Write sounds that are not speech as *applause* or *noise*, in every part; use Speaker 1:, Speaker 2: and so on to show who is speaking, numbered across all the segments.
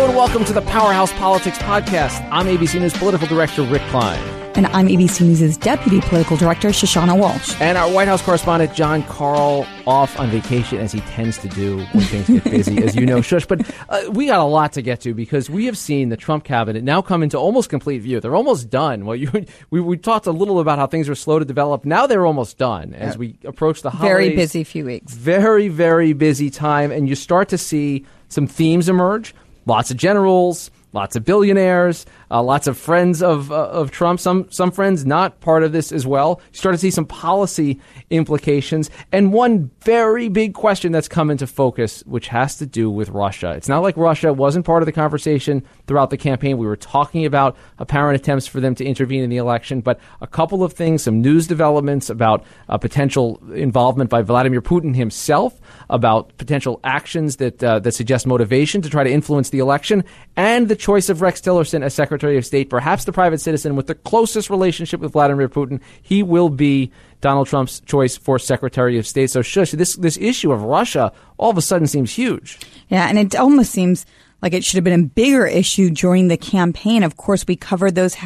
Speaker 1: Hello and welcome to the Powerhouse Politics Podcast. I'm ABC News political director Rick Klein.
Speaker 2: And I'm ABC News' deputy political director, Shushannah Walshe.
Speaker 1: And our White House correspondent, Jon Karl off on vacation as he tends to do when things get busy, as you know, Shush. But uh, we got a lot to get to because we have seen the Trump cabinet now come into almost complete view. They're almost done. Well, you, we, we talked a little about how things were slow to develop. Now they're almost done as we approach the holidays.
Speaker 2: Very busy few weeks.
Speaker 1: Very, very busy time. And you start to see some themes emerge. Lots of generals, lots of billionaires, uh, lots of friends of uh, of Trump. Some some friends not part of this as well. You start to see some policy implications, and one very big question that's come into focus, which has to do with Russia. It's not like Russia wasn't part of the conversation throughout the campaign. We were talking about apparent attempts for them to intervene in the election, but a couple of things, some news developments about uh, potential involvement by Vladimir Putin himself, about potential actions that uh, that suggest motivation to try to influence the election, and the choice of Rex Tillerson as Secretary of State, perhaps the private citizen with the closest relationship with Vladimir Putin. He will be Donald Trump's choice for Secretary of State. So, shush, this, this issue of Russia all of a sudden seems huge.
Speaker 2: Yeah, and it almost seems like it should have been a bigger issue during the campaign. Of course, we covered those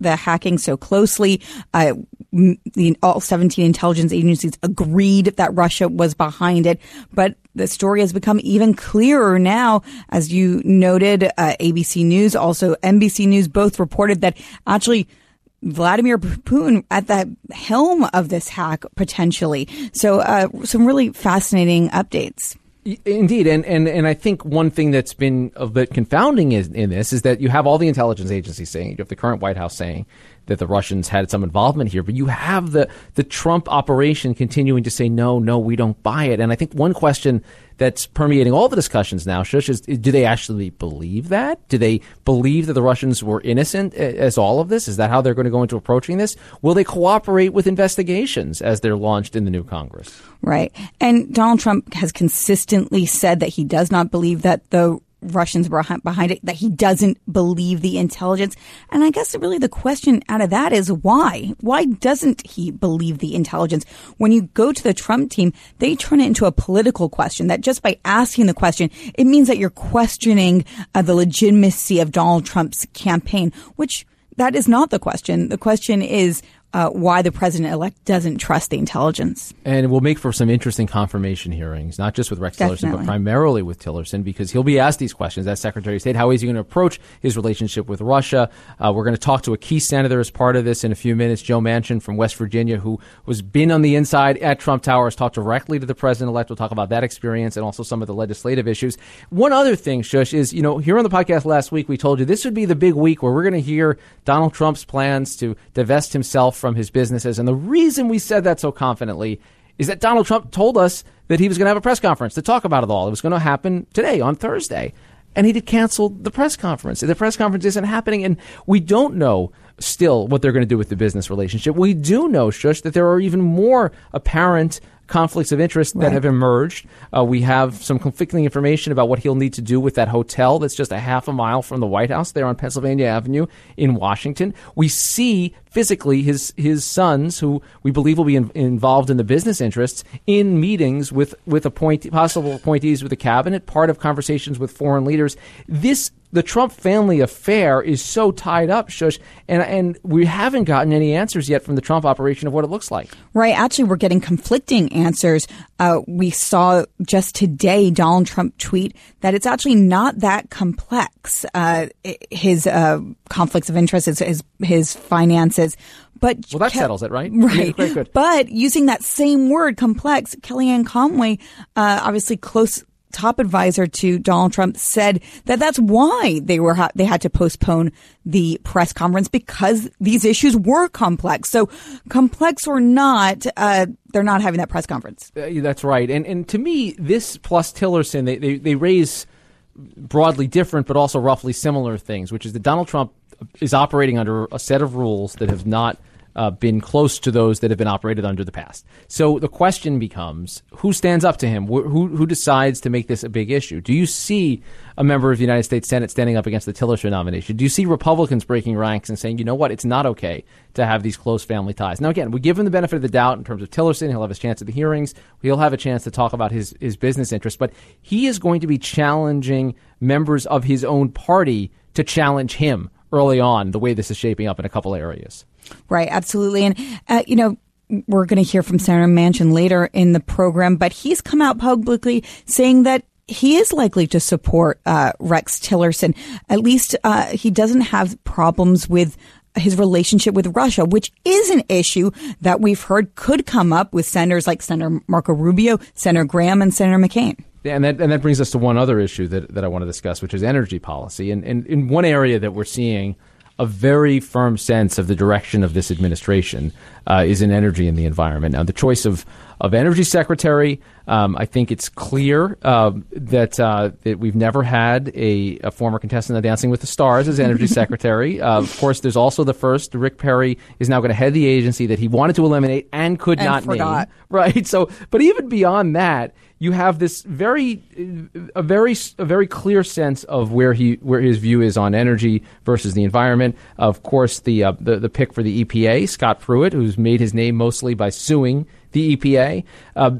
Speaker 2: the hacking so closely. Uh, the, all 17 intelligence agencies agreed that Russia was behind it, but the story has become even clearer now. As you noted, uh, ABC News, also NBC News, both reported that actually Vladimir Putin at the helm of this hack potentially. So, uh, some really fascinating updates.
Speaker 1: Indeed, and, and and I think one thing that's been a bit confounding is, in this is that you have all the intelligence agencies saying, you have the current White House saying that the Russians had some involvement here, but you have the the Trump operation continuing to say no, no, we don't buy it. And I think one question that's permeating all the discussions now, Shush, is do they actually believe that? Do they believe that the Russians were innocent as all of this? Is that how they're going to go into approaching this? Will they cooperate with investigations as they're launched in the new Congress?
Speaker 2: Right. And Donald Trump has consistently said that he does not believe that the Russians were behind it, that he doesn't believe the intelligence. And I guess really the question out of that is why? Why doesn't he believe the intelligence? When you go to the Trump team, they turn it into a political question that just by asking the question, it means that you're questioning uh, the legitimacy of Donald Trump's campaign, which that is not the question. The question is, uh, why the president elect doesn't trust the intelligence.
Speaker 1: And it will make for some interesting confirmation hearings, not just with Rex Definitely. Tillerson, but primarily with Tillerson, because he'll be asked these questions as Secretary of State. How is he going to approach his relationship with Russia? Uh, we're going to talk to a key senator as part of this in a few minutes, Joe Manchin from West Virginia, who was been on the inside at Trump Tower, has talked directly to the president elect. We'll talk about that experience and also some of the legislative issues. One other thing, Shush, is, you know, here on the podcast last week, we told you this would be the big week where we're going to hear Donald Trump's plans to divest himself from his businesses. And the reason we said that so confidently is that Donald Trump told us that he was going to have a press conference to talk about it all. It was going to happen today on Thursday. And he did cancel the press conference. The press conference isn't happening, and we don't know still what they're going to do with the business relationship. We do know, Shush, that there are even more apparent conflicts of interest that have emerged. Uh, we have some conflicting information about what he'll need to do with that hotel that's just a half a mile from the White House there on Pennsylvania Avenue in Washington. We see physically his his sons, who we believe will be in, involved in the business interests, in meetings with with appoint, possible appointees with the cabinet, part of conversations with foreign leaders. This the Trump family affair is so tied up, Shush, and and we haven't gotten any answers yet from the Trump operation of what it looks like.
Speaker 2: Right. Actually, we're getting conflicting answers. Uh, we saw just today Donald Trump tweet that it's actually not that complex. Uh, his uh, conflicts of interest, his, his his But
Speaker 1: well, that Ke- settles it, right? *laughs*
Speaker 2: Right. Yeah, but using that same word, complex, Kellyanne Conway, uh, obviously close top advisor to Donald Trump said that that's why they were ha- they had to postpone the press conference because these issues were complex. So complex or not, uh, they're not having that press conference.
Speaker 1: Uh, that's right. And and to me, this plus Tillerson, they, they they raise broadly different but also roughly similar things, which is that Donald Trump is operating under a set of rules that have not uh, been close to those that have been operated under the past. So the question becomes who stands up to him? Wh- who, who decides to make this a big issue? Do you see a member of the United States Senate standing up against the Tillerson nomination? Do you see Republicans breaking ranks and saying, you know what, it's not okay to have these close family ties? Now, again, we give him the benefit of the doubt in terms of Tillerson. He'll have his chance at the hearings. He'll have a chance to talk about his, his business interests, but he is going to be challenging members of his own party to challenge him early on the way this is shaping up in a couple areas.
Speaker 2: Right, absolutely. And, uh, you know, we're going to hear from Senator Manchin later in the program, but he's come out publicly saying that he is likely to support uh, Rex Tillerson. At least uh, he doesn't have problems with his relationship with Russia, which is an issue that we've heard could come up with senators like Senator Marco Rubio, Senator Graham, and Senator McCain.
Speaker 1: Yeah, and that and that brings us to one other issue that, that I want to discuss, which is energy policy. And, and in one area that we're seeing a very firm sense of the direction of this administration uh, is in energy and the environment. Now, the choice of of energy secretary, um, I think it's clear uh, that uh, that we've never had a, a, former contestant of Dancing with the Stars as energy *laughs* secretary. Uh, of course, there's also the first. Rick Perry is now going to head the agency that he wanted to eliminate and could
Speaker 2: and
Speaker 1: not
Speaker 2: forgot.
Speaker 1: name. *laughs* Right. So, but even beyond that, you have this very a very a very clear sense of where he where his view is on energy versus the environment. Of course, the uh, the, the pick for the EPA, Scott Pruitt, who's made his name mostly by suing the EPA. Uh,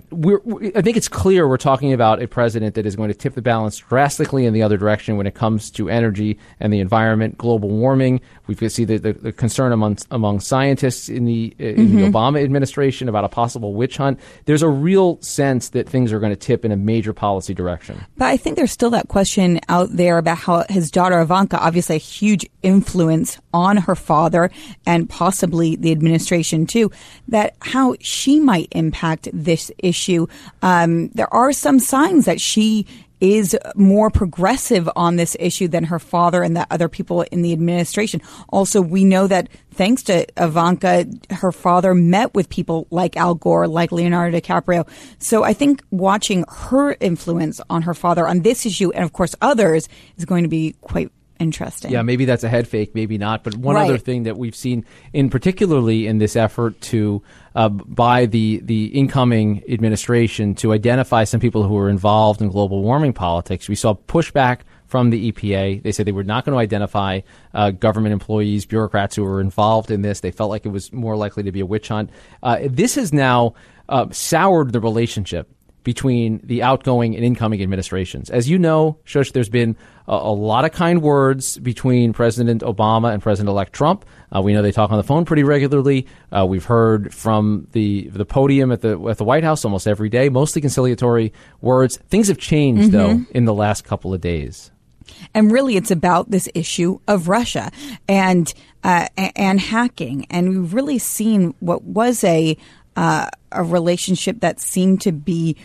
Speaker 1: I think it's clear we're talking about a president that is going to tip the balance drastically in the other direction when it comes to energy and the environment, global warming. We can see the, the, the concern among among scientists in the in mm-hmm. the Obama administration about a possible witch hunt. There's a real sense that things are going to tip in a major policy direction.
Speaker 2: But I think there's still that question out there about how his daughter Ivanka, obviously a huge influence on her father and possibly the administration too, that how she might impact this issue. Um, there are some signs that she is more progressive on this issue than her father and the other people in the administration. Also, we know that thanks to Ivanka, her father met with people like Al Gore, like Leonardo DiCaprio. So I think watching her influence on her father on this issue and of course others is going to be quite interesting.
Speaker 1: Yeah, maybe that's a head fake, maybe not. But one right. other thing that we've seen, in particularly in this effort to uh, by the the incoming administration to identify some people who were involved in global warming politics, we saw pushback from the EPA. They said they were not going to identify uh, government employees, bureaucrats who were involved in this. They felt like it was more likely to be a witch hunt. Uh, this has now uh, soured the relationship between the outgoing and incoming administrations. As you know, Shush, there's been a, a lot of kind words between President Obama and President elect Trump. Uh, we know they talk on the phone pretty regularly. Uh, we've heard from the the podium at the at the White House almost every day, mostly conciliatory words. Things have changed mm-hmm. though in the last couple of days.
Speaker 2: And really, it's about this issue of Russia and uh, and hacking, and we've really seen what was a uh, a relationship that seemed to be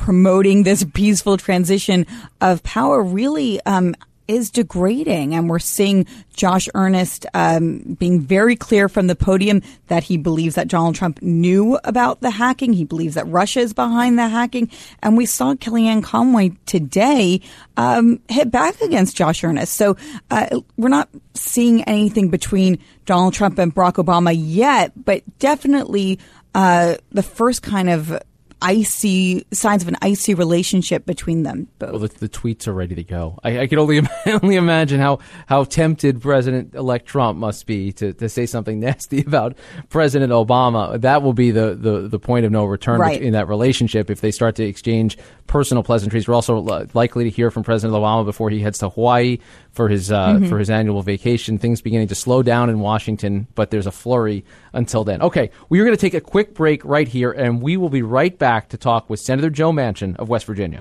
Speaker 2: promoting this peaceful transition of power really um, is degrading. And we're seeing Josh Earnest um, being very clear from the podium that he believes that Donald Trump knew about the hacking. He believes that Russia is behind the hacking. And we saw Kellyanne Conway today um, hit back against Josh Earnest. So uh, we're not seeing anything between Donald Trump and Barack Obama yet, but definitely uh, the first kind of icy signs of an icy relationship between them both.
Speaker 1: Well, the, the tweets are ready to go. I, I can only *laughs* only imagine how, how tempted President elect Trump must be to, to say something *laughs* nasty about President Obama. That will be the, the, the point of no return
Speaker 2: right.
Speaker 1: in that relationship if they start to exchange personal pleasantries. We're also likely to hear from President Obama before he heads to Hawaii for his uh, mm-hmm. for his annual vacation. Things beginning to slow down in Washington, but there's a flurry until then. Okay, we are going to take a quick break right here, and we will be right back to talk with Senator Joe Manchin of West Virginia.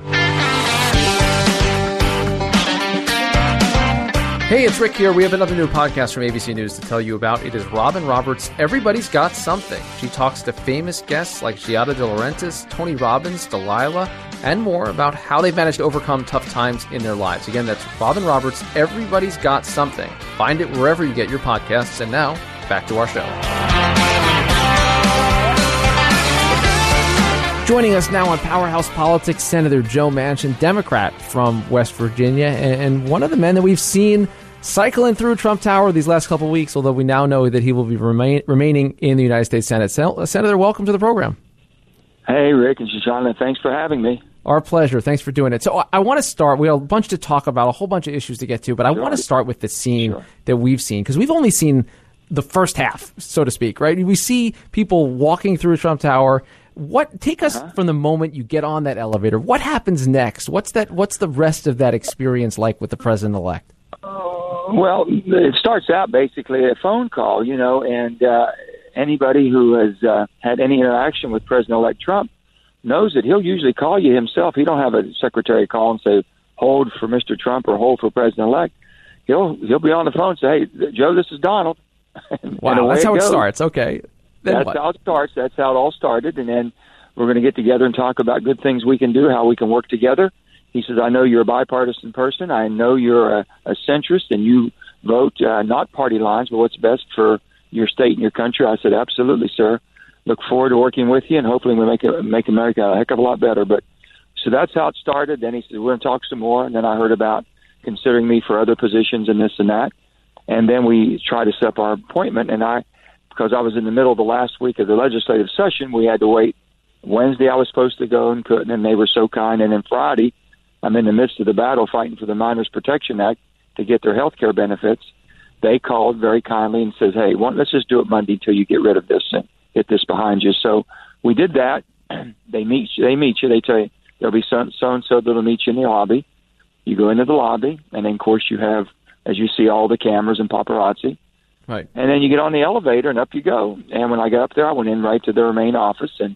Speaker 1: Hey, it's Rick here. We have another new podcast from ABC News to tell you about. It is Robin Roberts' Everybody's Got Something. She talks to famous guests like Giada De Laurentiis, Tony Robbins, Delilah, and more about how they've managed to overcome tough times in their lives. Again, that's Robin Roberts' Everybody's Got Something. Find it wherever you get your podcasts. And now, back to our show. Joining us now on Powerhouse Politics, Senator Joe Manchin, Democrat from West Virginia, and one of the men that we've seen cycling through Trump Tower these last couple weeks, although we now know that he will be remain, remaining in the United States Senate. Senator, welcome to the program.
Speaker 3: Hey, Rick and Shushannah, thanks for having me.
Speaker 1: Our pleasure. Thanks for doing it. So I want to start. We have a bunch to talk about, a whole bunch of issues to get to, but I want to start with the scene sure. that we've seen because we've only seen the first half, so to speak, right? We see people walking through Trump Tower. What take us uh-huh. from the moment you get on that elevator? What happens next? What's that? What's the rest of that experience like with the president elect?
Speaker 3: Uh, well, it starts out basically a phone call, you know, and uh, anybody who has uh, had any interaction with President-elect Trump knows that he'll usually call you himself. He don't have a secretary call and say hold for Mr. Trump or hold for President-elect. He'll he'll be on the phone and say, "Hey, Joe, this is Donald." *laughs*
Speaker 1: wow, that's how it, it starts. Okay,
Speaker 3: then that's
Speaker 1: what?
Speaker 3: how it starts. That's how it all started, and then we're going to get together and talk about good things we can do, how we can work together. He says, "I know you're a bipartisan person. I know you're a, a centrist, and you vote uh, not party lines, but what's best for your state and your country. I said, absolutely, sir. Look forward to working with you, and hopefully we make it, make America a heck of a lot better. But so that's how it started. Then he said, we're going to talk some more. And then I heard about considering me for other positions and this and that. And then we tried to set up our appointment. And I, because I was in the middle of the last week of the legislative session, we had to wait. Wednesday I was supposed to go and couldn't, and they were so kind. And then Friday, I'm in the midst of the battle fighting for the Minors Protection Act to get their health care benefits they called very kindly and says, "Hey, let's just do it Monday till you get rid of this and get this behind you." So we did that. *clears throat* they meet you. They meet you. They tell you there'll be so and so that'll meet you in the lobby. You go into the lobby, and then of course you have, as you see, all the cameras and paparazzi.
Speaker 1: Right.
Speaker 3: And then you get on the elevator and up you go. And when I got up there, I went in right to their main office, and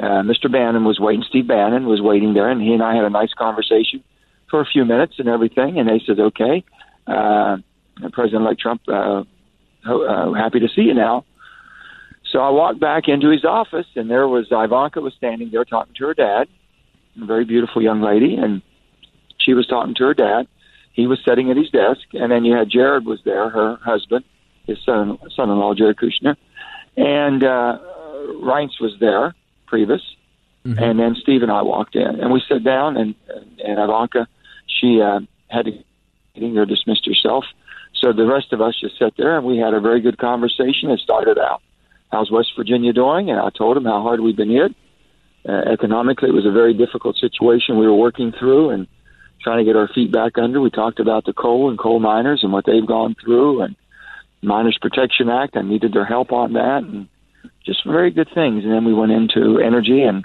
Speaker 3: uh, Mr. Bannon was waiting. Steve Bannon was waiting there, and he and I had a nice conversation for a few minutes and everything. And they said, "Okay." Uh, President-elect Trump, uh, uh, happy to see you now. So I walked back into his office, and there was Ivanka was standing there talking to her dad, a very beautiful young lady, and she was talking to her dad. He was sitting at his desk, and then you had Jared was there, her husband, his son, son-in-law, Jared Kushner, and uh, Reince was there, Priebus, mm-hmm. and then Steve and I walked in, and we sat down, and and Ivanka, she uh, had to or dismissed herself, so the rest of us just sat there and we had a very good conversation. It started out, how's West Virginia doing? And I told him how hard we've been hit. Uh, economically, it was a very difficult situation we were working through and trying to get our feet back under. We talked about the coal and coal miners and what they've gone through and Miners Protection Act. I needed their help on that and just very good things. And then we went into energy and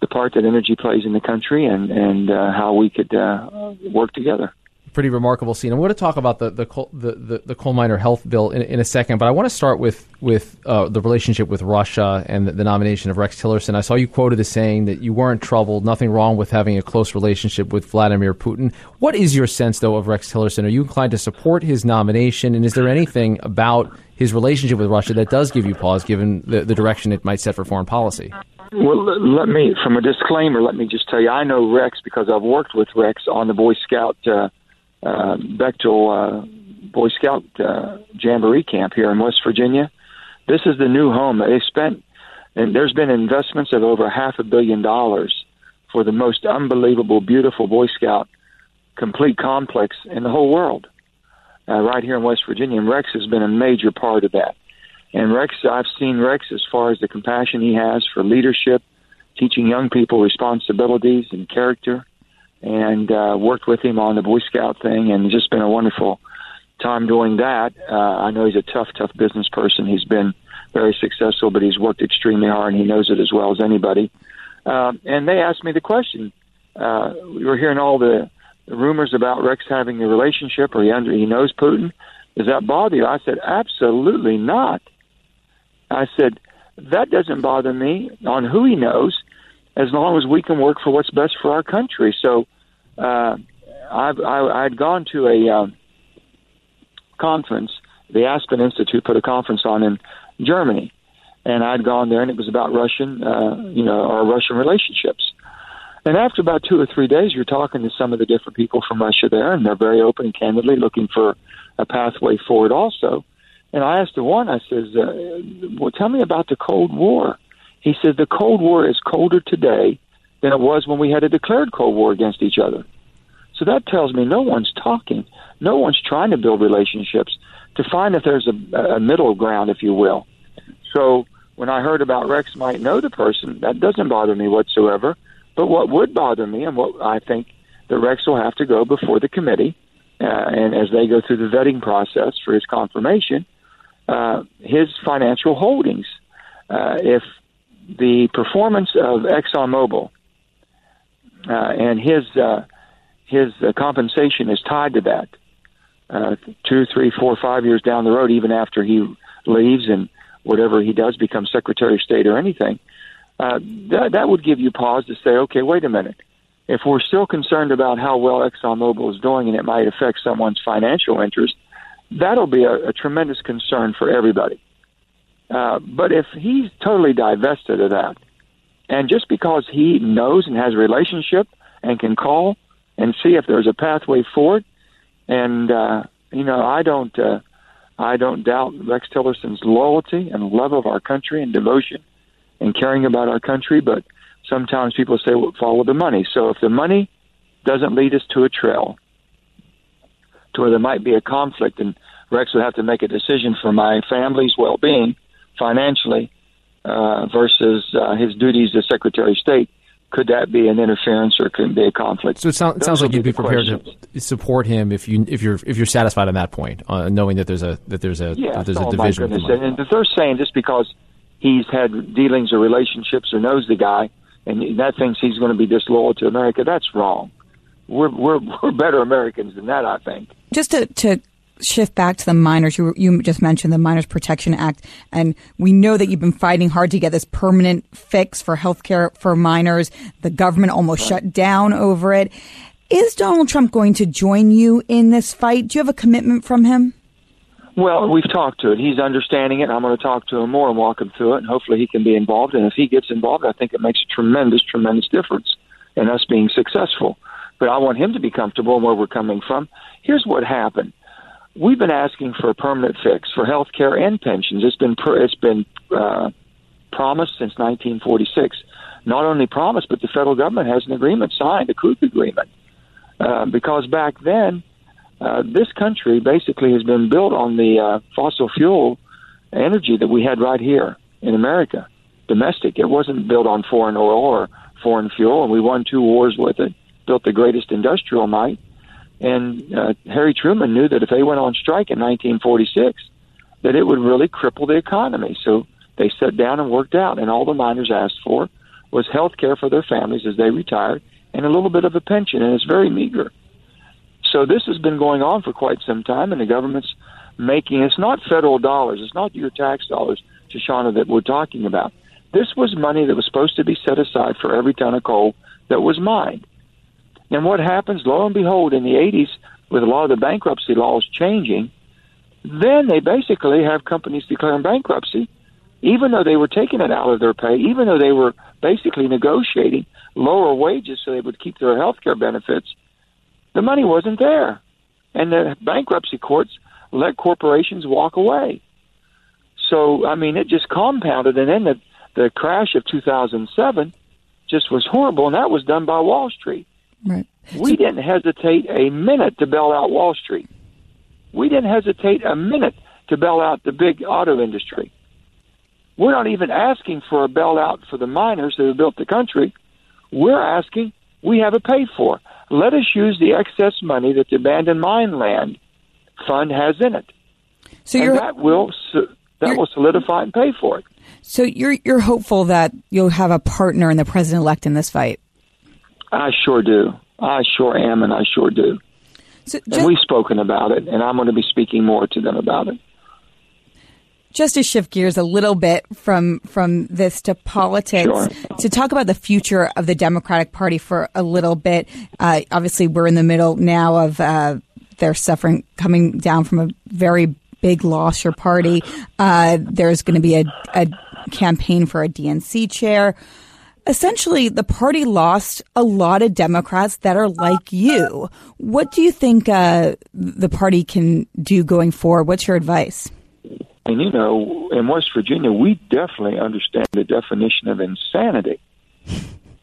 Speaker 3: the part that energy plays in the country and, and uh, how we could uh, work together
Speaker 1: pretty remarkable scene. I'm going to talk about the the coal, the, the, the coal miner health bill in, in, a second, but I want to start with with uh, the relationship with Russia and the, the, nomination of Rex Tillerson. I saw you quoted as saying that you weren't troubled, nothing wrong with having a close relationship with Vladimir Putin. What is your sense, though, of Rex Tillerson? Are you inclined to support his nomination, and is there anything about his relationship with Russia that does give you pause, given the, the direction it might set for foreign policy?
Speaker 3: Well, let me, from a disclaimer, let me just tell you, I know Rex because I've worked with Rex on the Boy Scout uh, uh, Bechtel uh, Boy Scout uh, Jamboree Camp here in West Virginia. This is the new home. that They spent, and there's been investments of over half a billion dollars for the most unbelievable, beautiful Boy Scout complete complex in the whole world, uh, right here in West Virginia. And Rex has been a major part of that. And Rex, I've seen Rex as far as the compassion he has for leadership, teaching young people responsibilities and character and uh, worked with him on the Boy Scout thing, and just been a wonderful time doing that. Uh, I know he's a tough, tough business person. He's been very successful, but he's worked extremely hard, and he knows it as well as anybody. Uh, and they asked me the question. Uh, we were hearing all the, rumors about Rex having a relationship, or he under he knows Putin. Does that bother you? I said, absolutely not. I said, that doesn't bother me on who he knows as long as we can work for what's best for our country. So uh, I've, I, I'd gone to a um, conference. The Aspen Institute put a conference on in Germany, and I'd gone there, and it was about Russian, uh, you know, our Russian relationships. And after about two or three days, you're talking to some of the different people from Russia there, and they're very open and candidly looking for a pathway forward also. And I asked the one, I says, uh, well, tell me about the Cold War. He said the Cold War is colder today than it was when we had a declared Cold War against each other. So that tells me no one's talking. No one's trying to build relationships to find if there's a, a middle ground, if you will. So when I heard about Rex might know the person, that doesn't bother me whatsoever. But what would bother me, and what I think that Rex will have to go before the committee, uh, and as they go through the vetting process for his confirmation, uh, his financial holdings. Uh, if the performance of ExxonMobil uh, and his uh, his uh, compensation is tied to that, uh, two, three, four, five years down the road, even after he leaves and whatever he does become Secretary of State or anything, uh, that, that would give you pause to say, okay, wait a minute. If we're still concerned about how well ExxonMobil is doing and it might affect someone's financial interest, that'll be a, a tremendous concern for everybody. Uh, but if he's totally divested of that, and just because he knows and has a relationship and can call and see if there's a pathway forward, and uh, you know, I don't, uh, I don't doubt Rex Tillerson's loyalty and love of our country and devotion and caring about our country. But sometimes people say, well, follow the money. So if the money doesn't lead us to a trail, to where there might be a conflict, and Rex would have to make a decision for my family's well-being financially uh, versus uh, his duties as Secretary of State could that be an interference or could it be a conflict?
Speaker 1: So it sounds, sounds like you'd be prepared questions. to support him if you if you're if you're satisfied on that point, uh, knowing that there's a that there's a
Speaker 3: yeah,
Speaker 1: that there's
Speaker 3: oh
Speaker 1: a division.
Speaker 3: My goodness. And if they're saying just because he's had dealings or relationships or knows the guy and that thinks he's going to be disloyal to America, that's wrong. We're we're *laughs* we're better Americans than that, I think.
Speaker 2: Just to to shift back to the miners, you, you just mentioned the Miners Protection Act, and we know that you've been fighting hard to get this permanent fix for health care for miners. The government almost shut down over it. Is Donald Trump going to join you in this fight? Do you have a commitment from him?
Speaker 3: Well, we've talked to it. He's understanding it. I'm going to talk to him more and walk him through it, and hopefully he can be involved. And if he gets involved, I think it makes a tremendous, tremendous difference in us being successful. But I want him to be comfortable in where we're coming from. Here's what happened we've been asking for a permanent fix for health care and pensions. It's been it's been uh, promised since 1946. Not only promised, but the federal government has an agreement signed, a Krug agreement, uh, because back then uh, this country basically has been built on the uh, fossil fuel energy that we had right here in America, domestic. It wasn't built on foreign oil or foreign fuel, and we won two wars with it. Built the greatest industrial might and uh, Harry Truman knew that if they went on strike in 1946, that it would really cripple the economy. So they sat down and worked out, and all the miners asked for was health care for their families as they retired and a little bit of a pension, and it's very meager. So this has been going on for quite some time, and the government's making it's not federal dollars, it's not your tax dollars, Shushannah, that we're talking about. This was money that was supposed to be set aside for every ton of coal that was mined. And what happens, lo and behold, in the 80s, with a lot of the bankruptcy laws changing, then they basically have companies declaring bankruptcy, even though they were taking it out of their pay, even though they were basically negotiating lower wages so they would keep their health care benefits. The money wasn't there. And the bankruptcy courts let corporations walk away. So, I mean, it just compounded. And then the, the crash of 2007 just was horrible, and that was done by Wall Street.
Speaker 2: Right.
Speaker 3: We didn't hesitate a minute to bail out Wall Street. We didn't hesitate a minute to bail out the big auto industry. We're not even asking for a bailout for the miners that have built the country. We're asking we have it paid for. Let us use the excess money that the abandoned mine land fund has in it. So and that will that will solidify and pay for it.
Speaker 2: So you're you're hopeful that you'll have a partner in the president elect in this fight.
Speaker 3: I sure do. I sure am, and I sure do. So just, and we've spoken about it, and I'm going to be speaking more to them about it.
Speaker 2: Just to shift gears a little bit from from this to politics, sure. to talk about the future of the Democratic Party for a little bit. Uh, obviously, we're in the middle now of uh, their suffering coming down from a very big loss. Your party. Uh, there's going to be a, a campaign for a DNC chair essentially the party lost a lot of Democrats that are like you. What do you think uh, the party can do going forward? What's your advice?
Speaker 3: And you know, in West Virginia, we definitely understand the definition of insanity.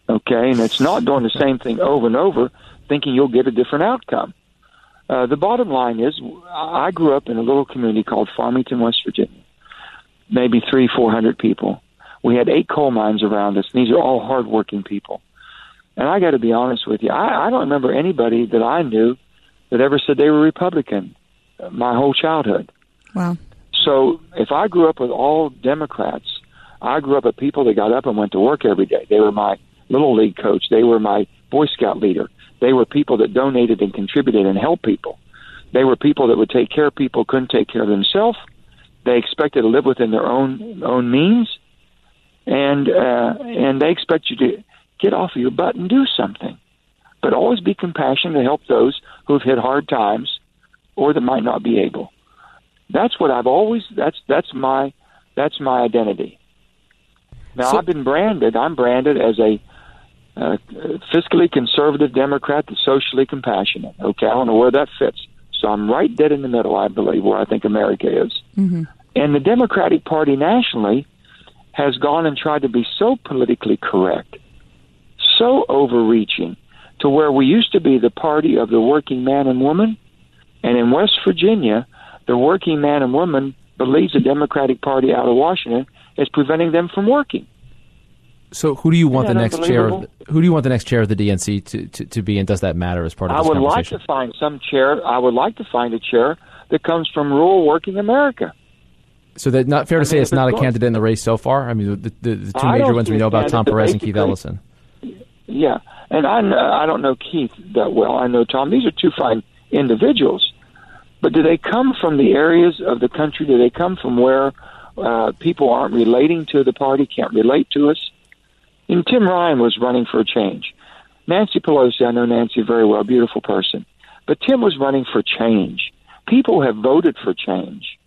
Speaker 3: Okay, and it's not doing the same thing over and over. thinking you'll get a different outcome. Uh, the bottom line is, I grew up in a little community called Farmington, West Virginia, maybe three, four hundred people. We had eight coal mines around us. And these are all hardworking people. And I got to be honest with you, I, I don't remember anybody that I knew that ever said they were Republican uh, my whole childhood.
Speaker 2: Wow.
Speaker 3: So if I grew up with all Democrats, I grew up with people that got up and went to work every day. They were my little league coach. They were my Boy Scout leader. They were people that donated and contributed and helped people. They were people that would take care of people couldn't take care of themselves. They expected to live within their own own means, and uh, and they expect you to get off of your butt and do something. But always be compassionate to help those who've hit hard times or that might not be able. That's what I've always that's that's my that's my identity. Now so, I've been branded. I'm branded as a uh, fiscally conservative Democrat that's socially compassionate. Okay, I don't know where that fits. So I'm right dead in the middle, I believe, where I think America is. Mm-hmm. And the Democratic Party nationally has gone and tried to be so politically correct, so overreaching, to where we used to be the party of the working man and woman, and in West Virginia, the working man and woman believes the Democratic Party out of Washington is preventing them from working.
Speaker 1: So, who do you want the next chair? Of, who do you want the next chair of the DNC to, to, to be, and does that matter as part of
Speaker 3: the
Speaker 1: I
Speaker 3: would like to find some chair. I would like to find a chair that comes from rural working America.
Speaker 1: So that not fair to I say it's not a candidate in the race so far. I mean, the, the, the two major ones we know about Tom Perez and Keith Ellison.
Speaker 3: Yeah, and I I don't know Keith that well. I know Tom. These are two fine individuals, but do they come from the areas of the country? Do they come from where uh, people aren't relating to the party, can't relate to us? And Tim Ryan was running for a change. Nancy Pelosi, I know Nancy very well, beautiful person. But Tim was running for change. People have voted for change.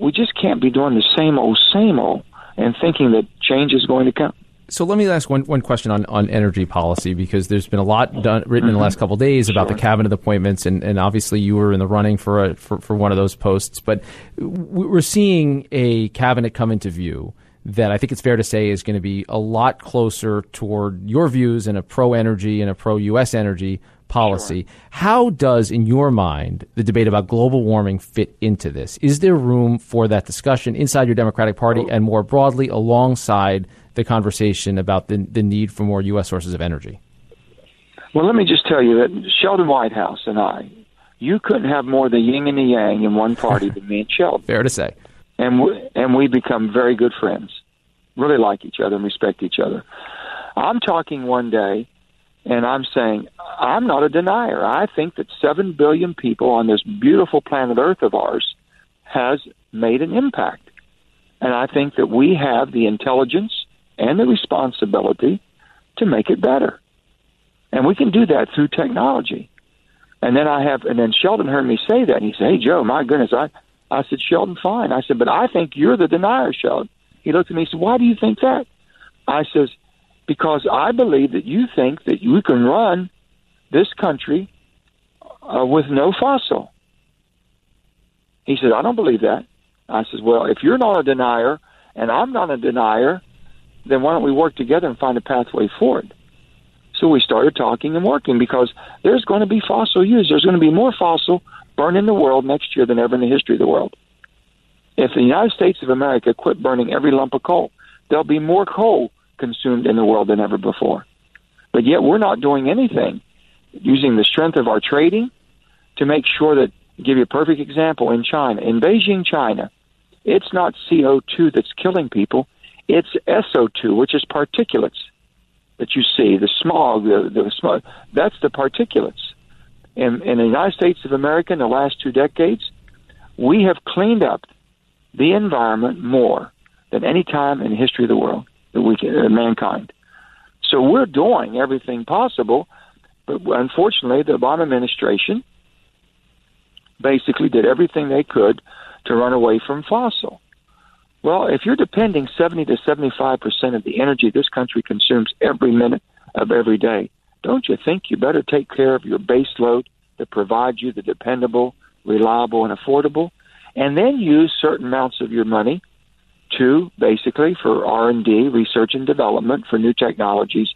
Speaker 3: We just can't be doing the same old, same old and thinking that change is going to come.
Speaker 1: So let me ask one, one question on, on energy policy because there's been a lot done, written in the mm-hmm. last couple of days about sure. the cabinet appointments, and, and obviously you were in the running for, a, for for one of those posts. But we're seeing a cabinet come into view that I think it's fair to say is going to be a lot closer toward your views and a pro energy and a pro U.S. energy policy. Sure. How does, in your mind, the debate about global warming fit into this? Is there room for that discussion inside your Democratic Party oh. and more broadly alongside the conversation about the, the need for more U.S. sources of energy?
Speaker 3: Well, let me just tell you that Sheldon Whitehouse and I, you couldn't have more the yin and the yang in one party than me and Sheldon. *laughs*
Speaker 1: Fair to say
Speaker 3: and we, and we become very good friends. Really like each other and respect each other. I'm talking one day, and I'm saying I'm not a denier. I think that seven billion people on this beautiful planet Earth of ours has made an impact, and I think that we have the intelligence and the responsibility to make it better, and we can do that through technology. And then I have, and then Sheldon heard me say that, and he said, "Hey Joe, my goodness, I." I said, Sheldon, fine. I said, but I think you're the denier, Sheldon. He looked at me and said, why do you think that? I says, because I believe that you think that you can run this country uh, with no fossil. He said, I don't believe that. I said, well, if you're not a denier and I'm not a denier, then why don't we work together and find a pathway forward? So we started talking and working because there's going to be fossil use. There's going to be more fossil burn in the world next year than ever in the history of the world. If the United States of America quit burning every lump of coal, there'll be more coal consumed in the world than ever before. But yet we're not doing anything using the strength of our trading to make sure that, give you a perfect example, in China, in Beijing, China, it's not CO2 that's killing people, it's SO2, which is particulates that you see, the smog, the, the smog, that's the particulates. In, in the United States of America in the last two decades, we have cleaned up the environment more than any time in the history of the world, we can, uh, mankind. So we're doing everything possible, but unfortunately, the Obama administration basically did everything they could to run away from fossil. Well, if you're depending 70 to 75 percent of the energy this country consumes every minute of every day don't you think you better take care of your base load that provides you the dependable, reliable, and affordable, and then use certain amounts of your money to basically for R and D, research and development for new technologies,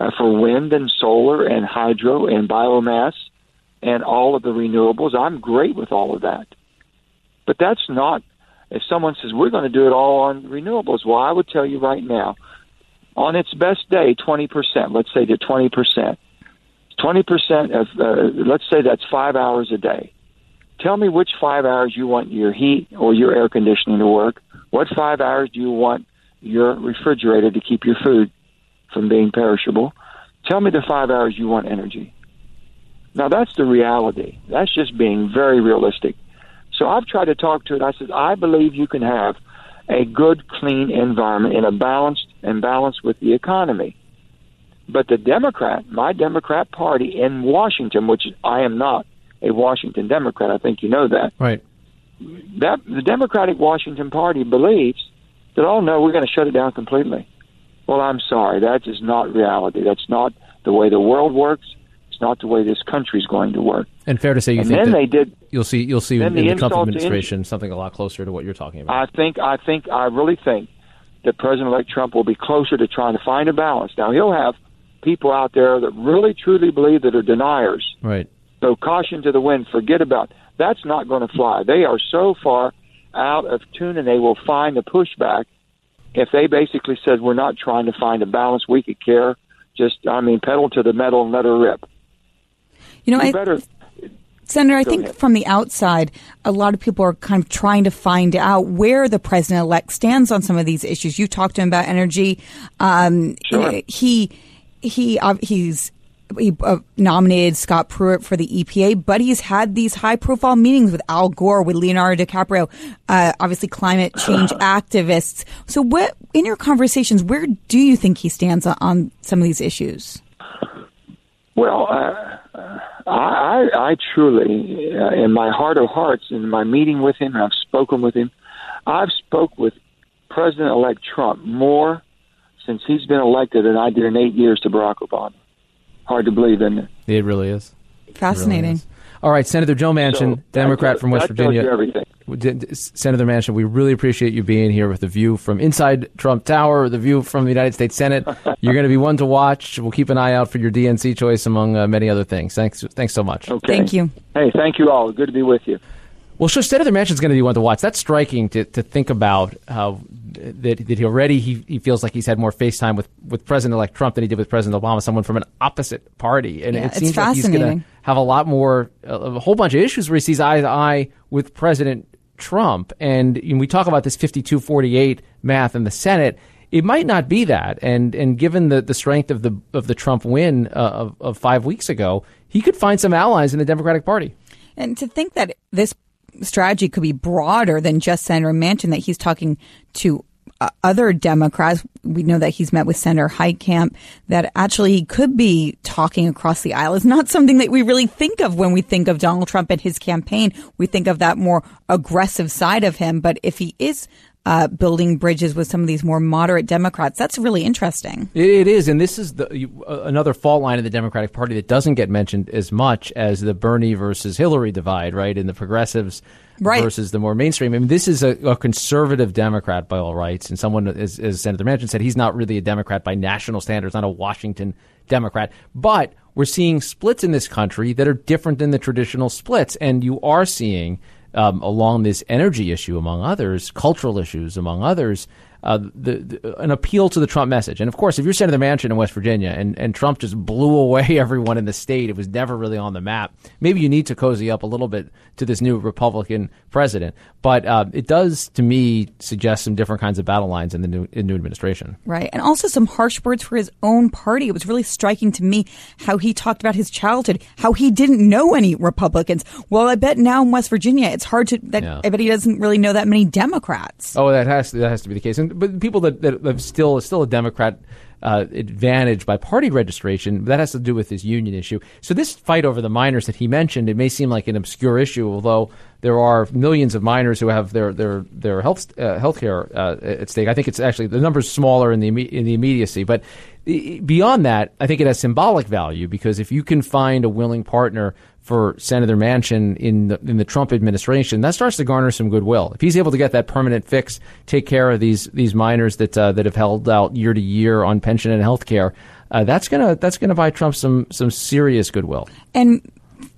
Speaker 3: uh, for wind and solar and hydro and biomass and all of the renewables. I'm great with all of that. But that's not, if someone says we're going to do it all on renewables, well, I would tell you right now, on its best day, 20%, let's say to 20%. 20% of, uh, let's say that's five hours a day. Tell me which five hours you want your heat or your air conditioning to work. What five hours do you want your refrigerator to keep your food from being perishable? Tell me the five hours you want energy. Now that's the reality. That's just being very realistic. So I've tried to talk to it. I said, I believe you can have a good, clean environment in a balanced and balanced with the economy. But the Democrat, my Democrat Party in Washington, which I am not a Washington Democrat, I think you know that.
Speaker 1: Right.
Speaker 3: That the Democratic Washington Party believes that oh no, we're going to shut it down completely. Well, I'm sorry, that is not reality. That's not the way the world works. It's not the way this country is going to work.
Speaker 1: And fair to say, you
Speaker 3: and
Speaker 1: think
Speaker 3: then
Speaker 1: that
Speaker 3: they did.
Speaker 1: You'll see. You'll see in
Speaker 3: the,
Speaker 1: the Trump administration something a lot closer to what you're talking about.
Speaker 3: I think. I think. I really think that President-elect Trump will be closer to trying to find a balance. Now he'll have people out there that really truly believe that are deniers.
Speaker 1: Right.
Speaker 3: So caution to the wind. Forget about that's not going to fly. They are so far out of tune, and they will find the pushback if they basically said we're not trying to find a balance. We could care. Just I mean, pedal to the metal and let her rip.
Speaker 2: You know, I,
Speaker 3: better.
Speaker 2: Senator, I think
Speaker 3: ahead.
Speaker 2: from the outside, a lot of people are kind of trying to find out where the president elect stands on some of these issues. You talked to him about energy. Um,
Speaker 3: Sure.
Speaker 2: He he uh, he's he uh, nominated Scott Pruitt for the EPA, but he's had these high profile meetings with Al Gore, with Leonardo DiCaprio, uh, obviously climate change *laughs* activists. So, what in your conversations, where do you think he stands on, some of these issues?
Speaker 3: Well, uh, I, I, I truly, uh, in my heart of hearts, in my meeting with him, I've spoken with him. I've spoke with President-elect Trump more since he's been elected than I did in eight years to Barack Obama. Hard to believe, isn't it?
Speaker 1: It really is. It really
Speaker 2: Fascinating.
Speaker 1: is. All right, Senator Joe Manchin,
Speaker 3: So,
Speaker 1: Democrat
Speaker 3: that
Speaker 1: from West
Speaker 3: tells- that tells
Speaker 1: Virginia.
Speaker 3: you everything.
Speaker 1: D- d- Senator Manchin, we really appreciate you being here with the view from inside Trump Tower, the view from the United States Senate. *laughs* You're going to be one to watch. We'll keep an eye out for your DNC choice, among uh, many other things. Thanks, thanks so much.
Speaker 3: Okay.
Speaker 2: Thank you.
Speaker 3: Hey, thank you all. Good to be with you.
Speaker 1: Well, sure, Senator is going to be one to watch. That's striking to, to think about how that, that he already he, he feels like he's had more face time with, with President-elect Trump than he did with President Obama, someone from an opposite party. And
Speaker 2: Yeah,
Speaker 1: it seems like he's going to have a lot more, a, a whole bunch of issues where he sees eye to eye with President Trump. And when we talk about this 52-48 math in the Senate, it might not be that. And and given the, the strength of the of the Trump win uh, of, of five weeks ago, he could find some allies in the Democratic Party.
Speaker 2: And to think that this strategy could be broader than just Senator Manchin, that he's talking to uh, other Democrats. We know that he's met with Senator Heitkamp, that actually he could be talking across the aisle is not something that we really think of when we think of Donald Trump and his campaign. We think of that more aggressive side of him. But if he is uh, building bridges with some of these more moderate Democrats, that's really interesting.
Speaker 1: It, is, and this is the, uh, another fault line of the Democratic Party that doesn't get mentioned as much as the Bernie versus Hillary divide, right? And the progressives
Speaker 2: Right.
Speaker 1: versus the more mainstream. I mean, this is a, a conservative Democrat by all rights, and someone, as, as Senator Manchin said, he's not really a Democrat by national standards, not a Washington Democrat. But we're seeing splits in this country that are different than the traditional splits, and you are seeing um, along this energy issue, among others, cultural issues, among others, uh, the, the, an appeal to the Trump message. And of course, if you're Senator Manchin in West Virginia and, and Trump just blew away *laughs* everyone in the state, it was never really on the map. Maybe you need to cozy up a little bit to this new Republican president. But uh, it does, to me, suggest some different kinds of battle lines in the new, in new administration.
Speaker 2: Right. And also some harsh words for his own party. It was really striking to me how he talked about his childhood, how he didn't know any Republicans. Well, I bet now in West Virginia, it's hard to, that,
Speaker 1: Yeah.
Speaker 2: I bet he doesn't really know that many Democrats.
Speaker 1: Oh, that has to, that has to be the case. And but people that that have still still a Democrat uh, advantage by party registration that has to do with this union issue. So this fight over the miners that he mentioned, it may seem like an obscure issue, although there are millions of miners who have their their their health uh, healthcare uh, at stake. I think it's actually the number's smaller in the in the immediacy, but beyond that, I think it has symbolic value because if you can find a willing partner for Senator Manchin in the, in the Trump administration, that starts to garner some goodwill. If he's able to get that permanent fix, take care of these these miners that uh, that have held out year to year on pension and health care, uh, that's gonna that's gonna buy Trump some some serious goodwill.
Speaker 2: And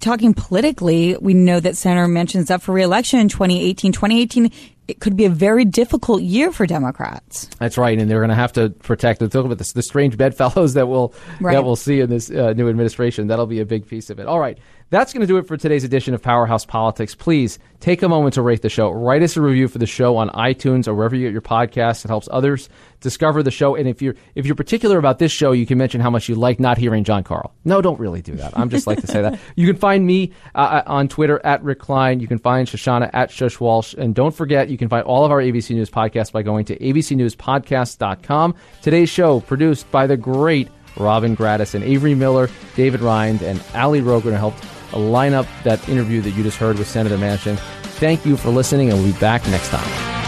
Speaker 2: talking politically, we know that Senator Manchin's up for reelection in 2018. 2018 it could be a very difficult year for Democrats.
Speaker 1: That's right, and they're going to have to protect. Talk about the, the strange bedfellows that we'll right. that we'll see in this uh, new administration. That'll be a big piece of it. All right, that's going to do it for today's edition of Powerhouse Politics. Please take a moment to rate the show. Write us a review for the show on iTunes or wherever you get your podcasts. It helps others discover the show. And if you're if you're particular about this show, you can mention how much you like not hearing Jon Karl. No, don't really do that. I'm just like to say that. *laughs* You can find me uh, uh, on Twitter at Rick Klein. You can find Shushannah at Shush Walshe. And don't forget, you can find all of our ABC News podcasts by going to abcnewspodcast.com. Today's show produced by the great Robin Gratis and Avery Miller, David Rind, and Ali Rogan helped line up that interview that you just heard with Senator Manchin. Thank you for listening, and we'll be back next time.